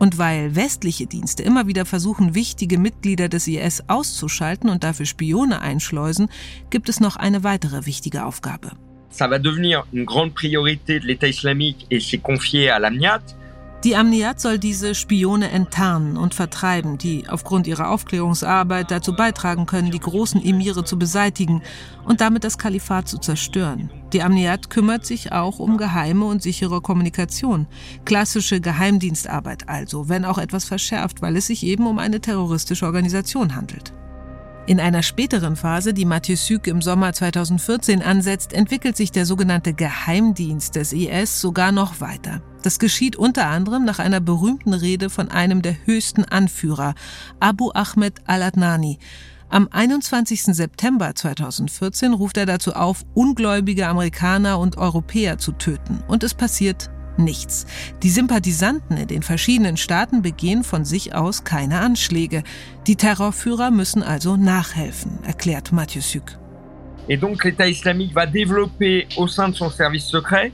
S2: Und weil westliche Dienste immer wieder versuchen, wichtige Mitglieder des IS auszuschalten und dafür Spione einschleusen, gibt es noch eine weitere wichtige Aufgabe.
S13: Ça va devenir une grande priorité de l'État islamique et c'est confié à l'Amniat.
S2: Die Amniat soll diese Spione enttarnen und vertreiben, die aufgrund ihrer Aufklärungsarbeit dazu beitragen können, die großen Emire zu beseitigen und damit das Kalifat zu zerstören. Die Amniat kümmert sich auch um geheime und sichere Kommunikation. Klassische Geheimdienstarbeit also, wenn auch etwas verschärft, weil es sich eben um eine terroristische Organisation handelt. In einer späteren Phase, die Mathieu Suc im Sommer 2014 ansetzt, entwickelt sich der sogenannte Geheimdienst des IS sogar noch weiter. Das geschieht unter anderem nach einer berühmten Rede von einem der höchsten Anführer, Abu Ahmed al-Adnani. Am 21. September 2014 ruft er dazu auf, ungläubige Amerikaner und Europäer zu töten. Und es passiert nichts. Die Sympathisanten in den verschiedenen Staaten begehen von sich aus keine Anschläge. Die Terrorführer müssen also nachhelfen, erklärt Mathieu Suc.
S13: Et donc l'État islamique va développer au sein de son service secret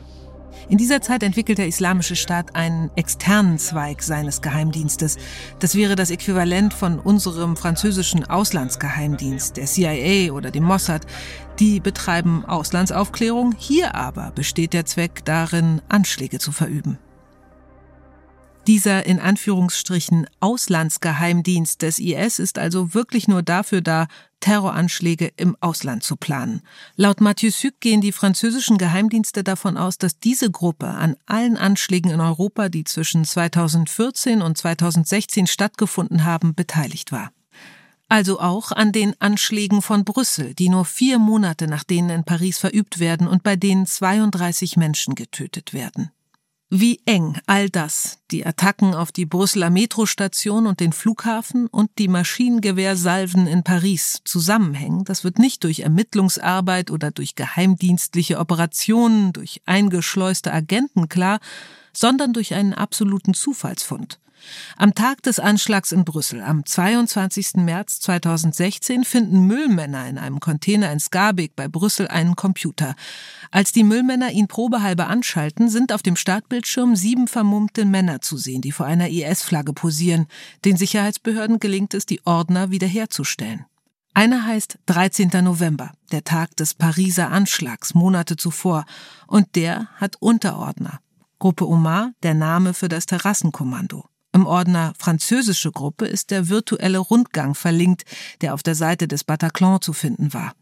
S2: in dieser Zeit entwickelt der Islamische Staat einen externen Zweig seines Geheimdienstes. Das wäre das Äquivalent von unserem französischen Auslandsgeheimdienst, der CIA oder dem Mossad. Die betreiben Auslandsaufklärung, hier aber besteht der Zweck darin, Anschläge zu verüben. Dieser in Anführungsstrichen Auslandsgeheimdienst des IS ist also wirklich nur dafür da, Terroranschläge im Ausland zu planen. Laut Mathieu Suc gehen die französischen Geheimdienste davon aus, dass diese Gruppe an allen Anschlägen in Europa, die zwischen 2014 und 2016 stattgefunden haben, beteiligt war. Also auch an den Anschlägen von Brüssel, die nur vier Monate nach denen in Paris verübt werden und bei denen 32 Menschen getötet werden. Wie eng all das, die Attacken auf die Brüsseler Metrostation und den Flughafen und die Maschinengewehrsalven in Paris zusammenhängen, das wird nicht durch Ermittlungsarbeit oder durch geheimdienstliche Operationen, durch eingeschleuste Agenten klar, sondern durch einen absoluten Zufallsfund. Am Tag des Anschlags in Brüssel, am 22. März 2016, finden Müllmänner in einem Container in Skarbek bei Brüssel einen Computer. Als die Müllmänner ihn probehalber anschalten, sind auf dem Startbildschirm sieben vermummte Männer zu sehen, die vor einer IS-Flagge posieren. Den Sicherheitsbehörden gelingt es, die Ordner wiederherzustellen. Einer heißt 13. November, der Tag des Pariser Anschlags Monate zuvor, und der hat Unterordner. Gruppe Omar, der Name für das Terrassenkommando. Im Ordner Französische Gruppe ist der virtuelle Rundgang verlinkt, der auf der Seite des Bataclan zu finden war.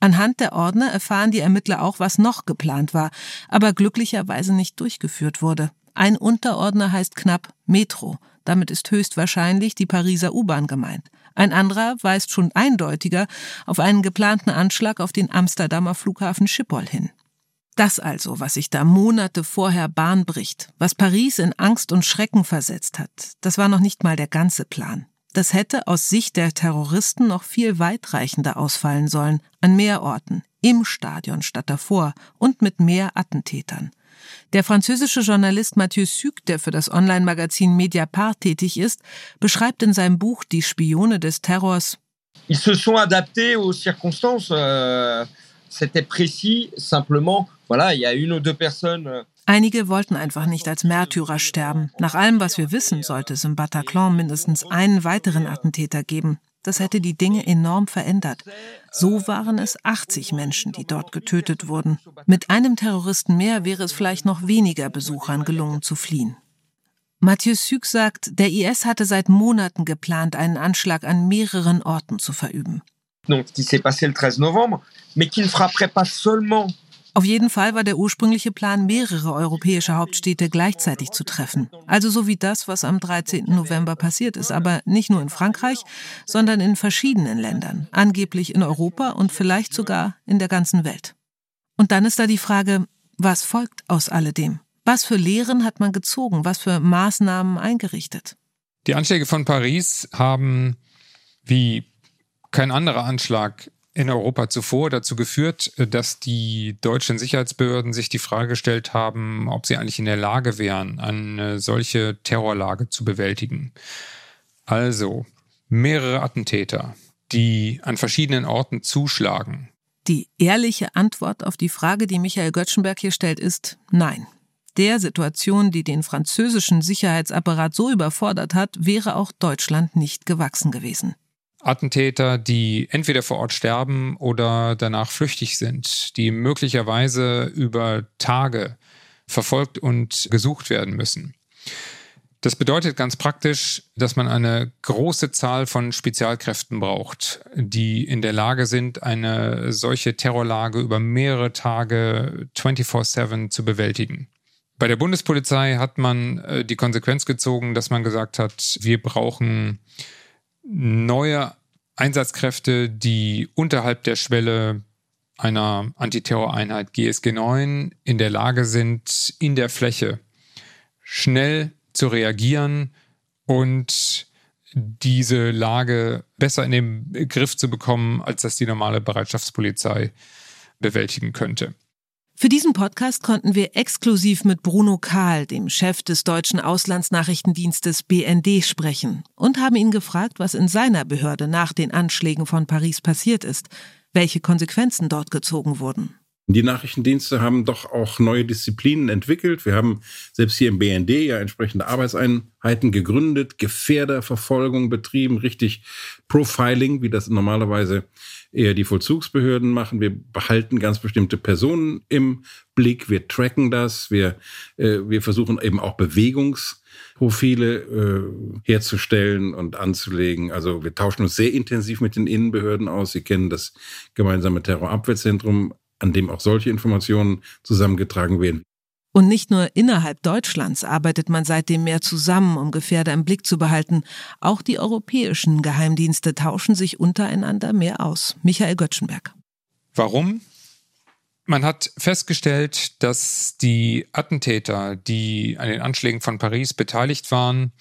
S2: Anhand der Ordner erfahren die Ermittler auch, was noch geplant war, aber glücklicherweise nicht durchgeführt wurde. Ein Unterordner heißt knapp Metro. Damit ist höchstwahrscheinlich die Pariser U-Bahn gemeint. Ein anderer weist schon eindeutiger auf einen geplanten Anschlag auf den Amsterdamer Flughafen Schiphol hin. Das also, was sich da Monate vorher Bahn bricht, was Paris in Angst und Schrecken versetzt hat, das war noch nicht mal der ganze Plan. Das hätte aus Sicht der Terroristen noch viel weitreichender ausfallen sollen, an mehr Orten, im Stadion statt davor und mit mehr Attentätern. Der französische Journalist Mathieu Suc, der für das Online-Magazin Mediapart tätig ist, beschreibt in seinem Buch Die Spione des Terrors
S13: Ils se sont adaptés aux circonstances. Euh, C'était précis, simplement. Voilà, il y a une ou deux personnes. Euh,
S2: Einige wollten einfach nicht als Märtyrer sterben. Nach allem, was wir wissen, sollte es im Bataclan mindestens einen weiteren Attentäter geben. Das hätte die Dinge enorm verändert. So waren es 80 Menschen, die dort getötet wurden. Mit einem Terroristen mehr wäre es vielleicht noch weniger Besuchern gelungen zu fliehen. Mathieu Suc sagt, der IS hatte seit Monaten geplant, einen Anschlag an mehreren Orten zu verüben.
S13: Donc, qui s'est passé le 13 novembre, mais qui ne frapperait pas seulement
S2: auf jeden Fall war der ursprüngliche Plan, mehrere europäische Hauptstädte gleichzeitig zu treffen. Also so wie das, was am 13. November passiert ist, aber nicht nur in Frankreich, sondern in verschiedenen Ländern, angeblich in Europa und vielleicht sogar in der ganzen Welt. Und dann ist da die Frage, was folgt aus alledem? Was für Lehren hat man gezogen? Was für Maßnahmen eingerichtet?
S1: Die Anschläge von Paris haben, wie kein anderer Anschlag in Europa zuvor dazu geführt, dass die deutschen Sicherheitsbehörden sich die Frage gestellt haben, ob sie eigentlich in der Lage wären, eine solche Terrorlage zu bewältigen. Also mehrere Attentäter, die an verschiedenen Orten zuschlagen.
S2: Die ehrliche Antwort auf die Frage, die Michael Göttschenberg hier stellt, ist nein. Der Situation, die den französischen Sicherheitsapparat so überfordert hat, wäre auch Deutschland nicht gewachsen gewesen.
S1: Attentäter, die entweder vor Ort sterben oder danach flüchtig sind, die möglicherweise über Tage verfolgt und gesucht werden müssen. Das bedeutet ganz praktisch, dass man eine große Zahl von Spezialkräften braucht, die in der Lage sind, eine solche Terrorlage über mehrere Tage 24/7 zu bewältigen. Bei der Bundespolizei hat man äh, die Konsequenz gezogen, dass man gesagt hat, wir brauchen neue Einsatzkräfte, die unterhalb der Schwelle einer Antiterroreinheit GSG 9 in der Lage sind, in der Fläche schnell zu reagieren und diese Lage besser in den Griff zu bekommen, als das die normale Bereitschaftspolizei bewältigen könnte.
S2: Für diesen Podcast konnten wir exklusiv mit Bruno Kahl, dem Chef des deutschen Auslandsnachrichtendienstes BND, sprechen und haben ihn gefragt, was in seiner Behörde nach den Anschlägen von Paris passiert ist, welche Konsequenzen dort gezogen wurden.
S14: Die Nachrichtendienste haben doch auch neue Disziplinen entwickelt. Wir haben selbst hier im BND ja entsprechende Arbeitseinheiten gegründet, Gefährderverfolgung betrieben, richtig Profiling, wie das normalerweise eher die Vollzugsbehörden machen. Wir behalten ganz bestimmte Personen im Blick, wir tracken das, wir, äh, wir versuchen eben auch Bewegungsprofile äh, herzustellen und anzulegen. Also wir tauschen uns sehr intensiv mit den Innenbehörden aus. Sie kennen das gemeinsame Terrorabwehrzentrum an dem auch solche Informationen zusammengetragen werden.
S2: Und nicht nur innerhalb Deutschlands arbeitet man seitdem mehr zusammen, um Gefährder im Blick zu behalten. Auch die europäischen Geheimdienste tauschen sich untereinander mehr aus. Michael Göttschenberg.
S1: Warum? Man hat festgestellt, dass die Attentäter, die an den Anschlägen von Paris beteiligt waren,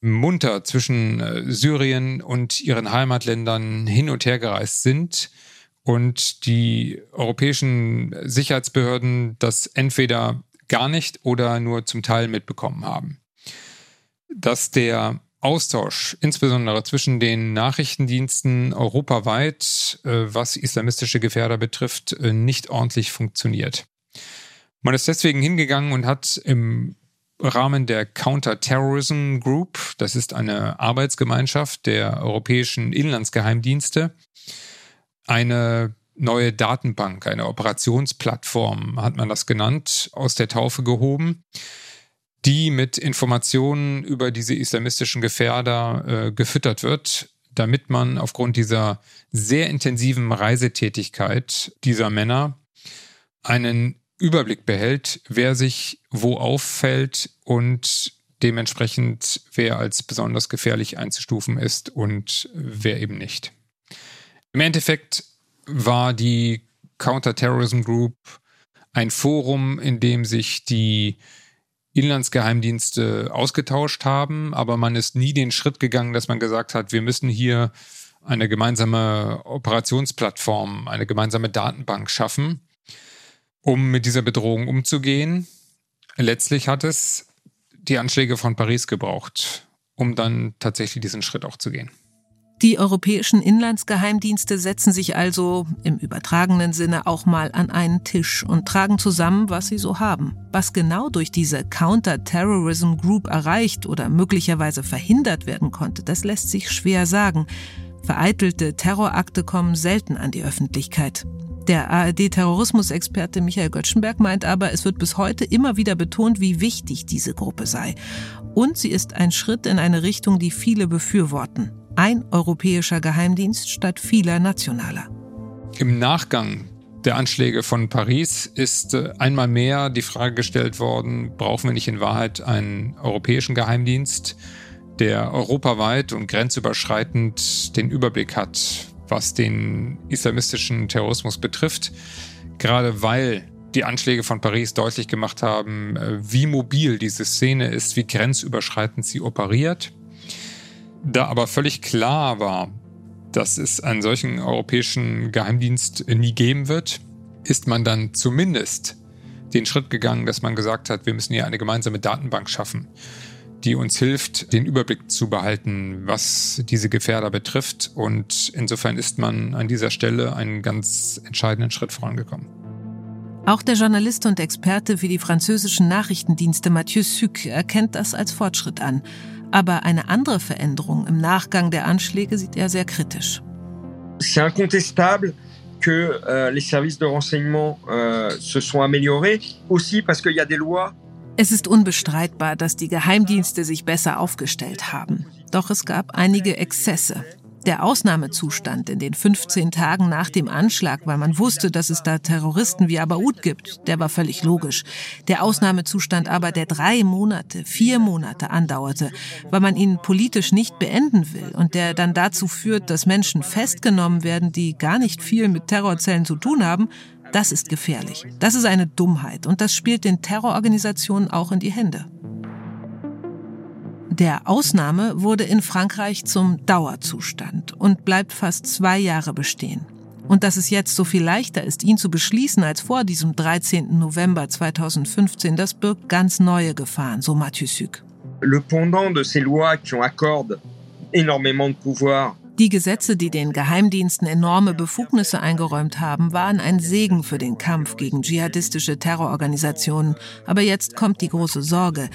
S1: munter zwischen äh, Syrien und ihren Heimatländern hin und her gereist sind und die europäischen Sicherheitsbehörden das entweder gar nicht oder nur zum Teil mitbekommen haben. Dass der Austausch, insbesondere zwischen den Nachrichtendiensten europaweit, äh, was islamistische Gefährder betrifft, äh, nicht ordentlich funktioniert. Man ist deswegen hingegangen und hat im Rahmen der Counter-Terrorism Group, das ist eine Arbeitsgemeinschaft der europäischen Inlandsgeheimdienste, eine neue Datenbank, eine Operationsplattform, hat man das genannt, aus der Taufe gehoben, die mit Informationen über diese islamistischen Gefährder äh, gefüttert wird, damit man aufgrund dieser sehr intensiven Reisetätigkeit dieser Männer einen Überblick behält, wer sich wo auffällt und dementsprechend wer als besonders gefährlich einzustufen ist und wer eben nicht. Im Endeffekt war die Counterterrorism Group ein Forum, in dem sich die Inlandsgeheimdienste ausgetauscht haben, aber man ist nie den Schritt gegangen, dass man gesagt hat, wir müssen hier eine gemeinsame Operationsplattform, eine gemeinsame Datenbank schaffen, um mit dieser Bedrohung umzugehen. Letztlich hat es die Anschläge von Paris gebraucht, um dann tatsächlich diesen Schritt auch zu gehen.
S2: Die europäischen Inlandsgeheimdienste setzen sich also im übertragenen Sinne auch mal an einen Tisch und tragen zusammen, was sie so haben. Was genau durch diese Counter-Terrorism Group erreicht oder möglicherweise verhindert werden konnte, das lässt sich schwer sagen. Vereitelte Terrorakte kommen selten an die Öffentlichkeit. Der ARD-Terrorismusexperte Michael Göttschenberg meint aber, es wird bis heute immer wieder betont, wie wichtig diese Gruppe sei. Und sie ist ein Schritt in eine Richtung, die viele befürworten ein europäischer Geheimdienst statt vieler nationaler.
S1: Im Nachgang der Anschläge von Paris ist äh, einmal mehr die Frage gestellt worden, brauchen wir nicht in Wahrheit einen europäischen Geheimdienst, der europaweit und grenzüberschreitend den Überblick hat, was den islamistischen Terrorismus betrifft, gerade weil die Anschläge von Paris deutlich gemacht haben, äh, wie mobil diese Szene ist, wie grenzüberschreitend sie operiert. Da aber völlig klar war, dass es einen solchen europäischen Geheimdienst nie geben wird, ist man dann zumindest den Schritt gegangen, dass man gesagt hat, wir müssen hier eine gemeinsame Datenbank schaffen, die uns hilft, den Überblick zu behalten, was diese Gefährder betrifft. Und insofern ist man an dieser Stelle einen ganz entscheidenden Schritt vorangekommen.
S2: Auch der Journalist und Experte für die französischen Nachrichtendienste Mathieu Suc erkennt das als Fortschritt an. Aber eine andere Veränderung im Nachgang der Anschläge sieht er sehr kritisch.
S13: C'est incontestable que euh, les services de renseignement euh, se sont améliorés, aussi parce qu'il y a des lois.
S2: Es ist unbestreitbar, dass die Geheimdienste sich besser aufgestellt haben. Doch es gab einige Exzesse. Der Ausnahmezustand in den 15 Tagen nach dem Anschlag, weil man wusste, dass es da Terroristen wie Abaoud gibt, der war völlig logisch. Der Ausnahmezustand aber, der drei Monate, vier Monate andauerte, weil man ihn politisch nicht beenden will und der dann dazu führt, dass Menschen festgenommen werden, die gar nicht viel mit Terrorzellen zu tun haben, das ist gefährlich. Das ist eine Dummheit und das spielt den Terrororganisationen auch in die Hände. Der Ausnahme wurde in Frankreich zum Dauerzustand und bleibt fast zwei Jahre bestehen. Und dass es jetzt so viel leichter ist, ihn zu beschließen als vor diesem 13. November 2015, das birgt ganz neue Gefahren, so Mathieu Suc.
S13: Le pendant de ces lois qui accordent énormément de pouvoir
S2: die Gesetze, die den Geheimdiensten enorme Befugnisse eingeräumt haben, waren ein Segen für den Kampf gegen dschihadistische Terrororganisationen. Aber jetzt kommt die große Sorge.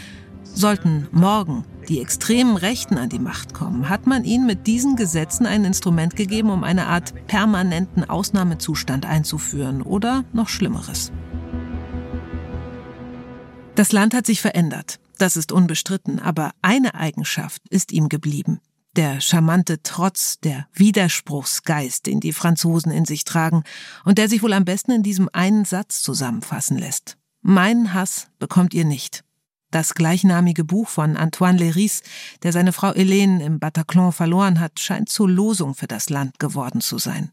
S2: Sollten morgen die extremen Rechten an die Macht kommen, hat man ihnen mit diesen Gesetzen ein Instrument gegeben, um eine Art permanenten Ausnahmezustand einzuführen oder noch Schlimmeres. Das Land hat sich verändert, das ist unbestritten, aber eine Eigenschaft ist ihm geblieben. Der charmante Trotz, der Widerspruchsgeist, den die Franzosen in sich tragen und der sich wohl am besten in diesem einen Satz zusammenfassen lässt. Meinen Hass bekommt ihr nicht. Das gleichnamige Buch von Antoine Léris, der seine Frau Hélène im Bataclan verloren hat, scheint zur Losung für das Land geworden zu sein.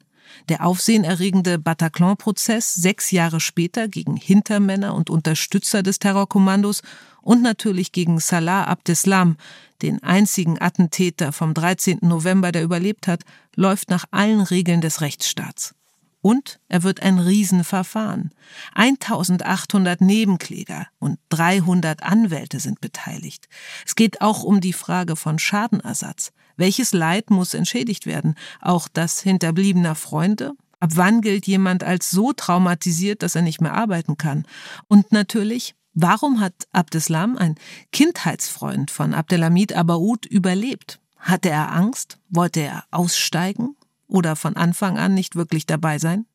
S2: Der aufsehenerregende Bataclan-Prozess sechs Jahre später gegen Hintermänner und Unterstützer des Terrorkommandos und natürlich gegen Salah Abdeslam, den einzigen Attentäter vom 13. November, der überlebt hat, läuft nach allen Regeln des Rechtsstaats. Und er wird ein Riesenverfahren. 1800 Nebenkläger und 300 Anwälte sind beteiligt. Es geht auch um die Frage von Schadenersatz. Welches Leid muss entschädigt werden? Auch das Hinterbliebener Freunde? Ab wann gilt jemand als so traumatisiert, dass er nicht mehr arbeiten kann? Und natürlich, warum hat Abdeslam, ein Kindheitsfreund von Abdelhamid Abaoud, überlebt? Hatte er Angst? Wollte er aussteigen? Oder von Anfang an nicht wirklich dabei sein?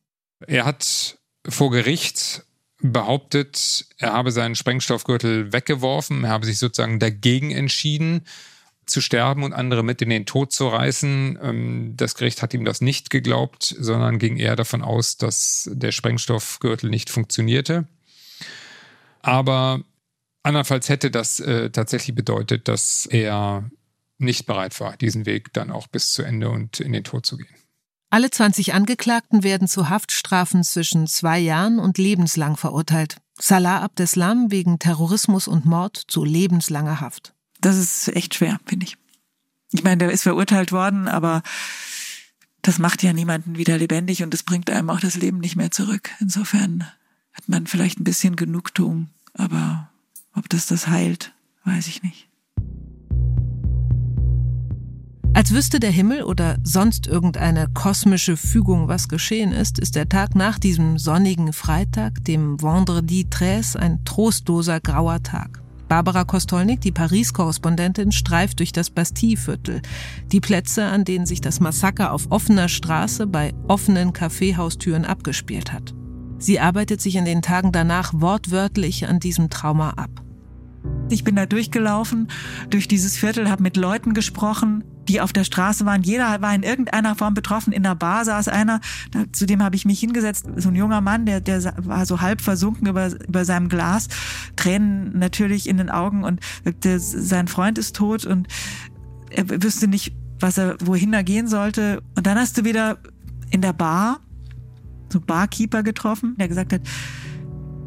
S1: Er hat vor Gericht behauptet, er habe seinen Sprengstoffgürtel weggeworfen, er habe sich sozusagen dagegen entschieden, zu sterben und andere mit in den Tod zu reißen. Ähm, das Gericht hat ihm das nicht geglaubt, sondern ging eher davon aus, dass der Sprengstoffgürtel nicht funktionierte. Aber andernfalls hätte das äh, tatsächlich bedeutet, dass er nicht bereit war, diesen Weg dann auch bis zu Ende und in den Tod zu gehen.
S2: Alle 20 Angeklagten werden zu Haftstrafen zwischen zwei Jahren und lebenslang verurteilt. Salah Abdeslam wegen Terrorismus und Mord zu lebenslanger Haft.
S6: Das ist echt schwer, finde ich. Ich meine, der ist verurteilt worden, aber das macht ja niemanden wieder lebendig und das bringt einem auch das Leben nicht mehr zurück. Insofern hat man vielleicht ein bisschen Genugtuung, aber ob das das heilt, weiß ich nicht.
S2: Als wüsste der Himmel oder sonst irgendeine kosmische Fügung, was geschehen ist, ist der Tag nach diesem sonnigen Freitag, dem Vendredi 13, ein trostloser grauer Tag. Barbara Kostolnik, die Paris-Korrespondentin, streift durch das Bastille-Viertel, die Plätze, an denen sich das Massaker auf offener Straße bei offenen Kaffeehaustüren abgespielt hat. Sie arbeitet sich in den Tagen danach wortwörtlich an diesem Trauma ab.
S6: Ich bin da durchgelaufen, durch dieses Viertel, habe mit Leuten gesprochen, die auf der Straße waren. Jeder war in irgendeiner Form betroffen. In der Bar saß einer, da, zu dem habe ich mich hingesetzt, so ein junger Mann, der, der war so halb versunken über, über seinem Glas, Tränen natürlich in den Augen und der, sein Freund ist tot und er wüsste nicht, was er, wohin er gehen sollte. Und dann hast du wieder in der Bar so Barkeeper getroffen, der gesagt hat,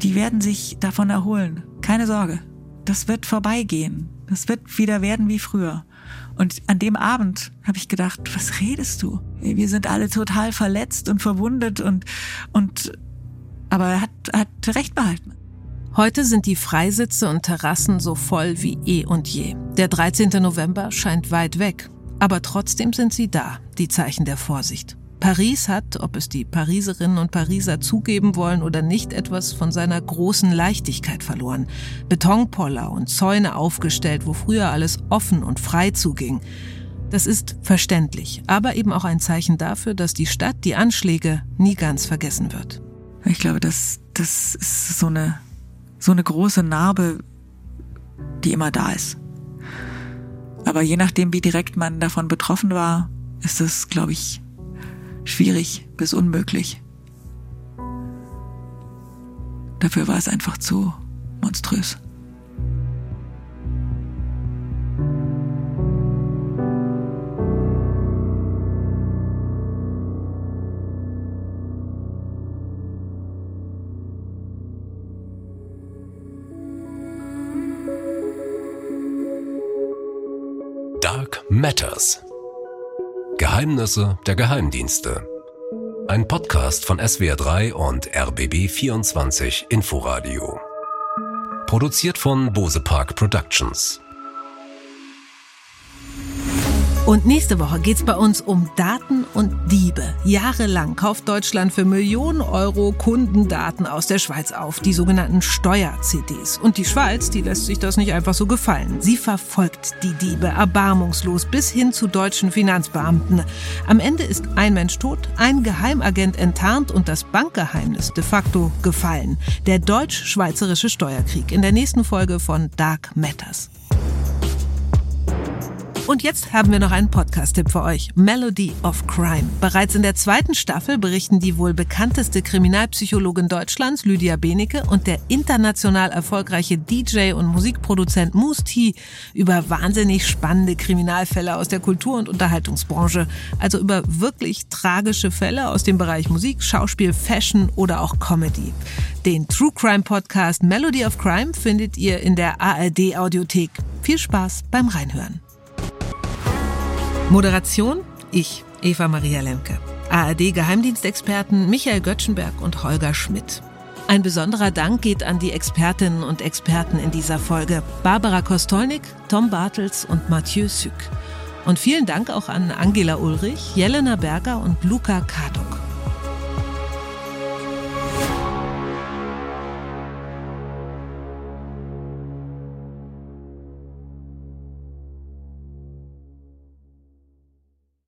S6: die werden sich davon erholen. Keine Sorge. Das wird vorbeigehen. Das wird wieder werden wie früher. Und an dem Abend habe ich gedacht, was redest du? Wir sind alle total verletzt und verwundet und, und, aber er hat, hat recht behalten.
S2: Heute sind die Freisitze und Terrassen so voll wie eh und je. Der 13. November scheint weit weg, aber trotzdem sind sie da, die Zeichen der Vorsicht. Paris hat, ob es die Pariserinnen und Pariser zugeben wollen oder nicht, etwas von seiner großen Leichtigkeit verloren. Betonpoller und Zäune aufgestellt, wo früher alles offen und frei zuging. Das ist verständlich, aber eben auch ein Zeichen dafür, dass die Stadt die Anschläge nie ganz vergessen wird.
S6: Ich glaube, das, das ist so eine, so eine große Narbe, die immer da ist. Aber je nachdem, wie direkt man davon betroffen war, ist es, glaube ich, schwierig bis unmöglich. Dafür war es einfach zu monströs.
S7: Dark Matters Geheimnisse der Geheimdienste. Ein Podcast von SWR3 und RBB24 Inforadio. Produziert von Bose Park Productions.
S2: Und nächste Woche geht's bei uns um Daten und Diebe. Jahrelang kauft Deutschland für Millionen Euro Kundendaten aus der Schweiz auf, die sogenannten Steuer-CDs. Und die Schweiz, die lässt sich das nicht einfach so gefallen. Sie verfolgt die Diebe erbarmungslos bis hin zu deutschen Finanzbeamten. Am Ende ist ein Mensch tot, ein Geheimagent enttarnt und das Bankgeheimnis de facto gefallen. Der deutsch-schweizerische Steuerkrieg in der nächsten Folge von Dark Matters. Und jetzt haben wir noch einen Podcast-Tipp für euch. Melody of Crime. Bereits in der zweiten Staffel berichten die wohl bekannteste Kriminalpsychologin Deutschlands, Lydia Benecke, und der international erfolgreiche DJ und Musikproduzent Moose T über wahnsinnig spannende Kriminalfälle aus der Kultur- und Unterhaltungsbranche. Also über wirklich tragische Fälle aus dem Bereich Musik, Schauspiel, Fashion oder auch Comedy. Den True Crime Podcast Melody of Crime findet ihr in der ARD Audiothek. Viel Spaß beim Reinhören. Moderation ich, Eva Maria Lemke. ARD-Geheimdienstexperten Michael Göttschenberg und Holger Schmidt. Ein besonderer Dank geht an die Expertinnen und Experten in dieser Folge. Barbara Kostolnik, Tom Bartels und Mathieu Sück. Und vielen Dank auch an Angela Ulrich, Jelena Berger und Luca Kadok.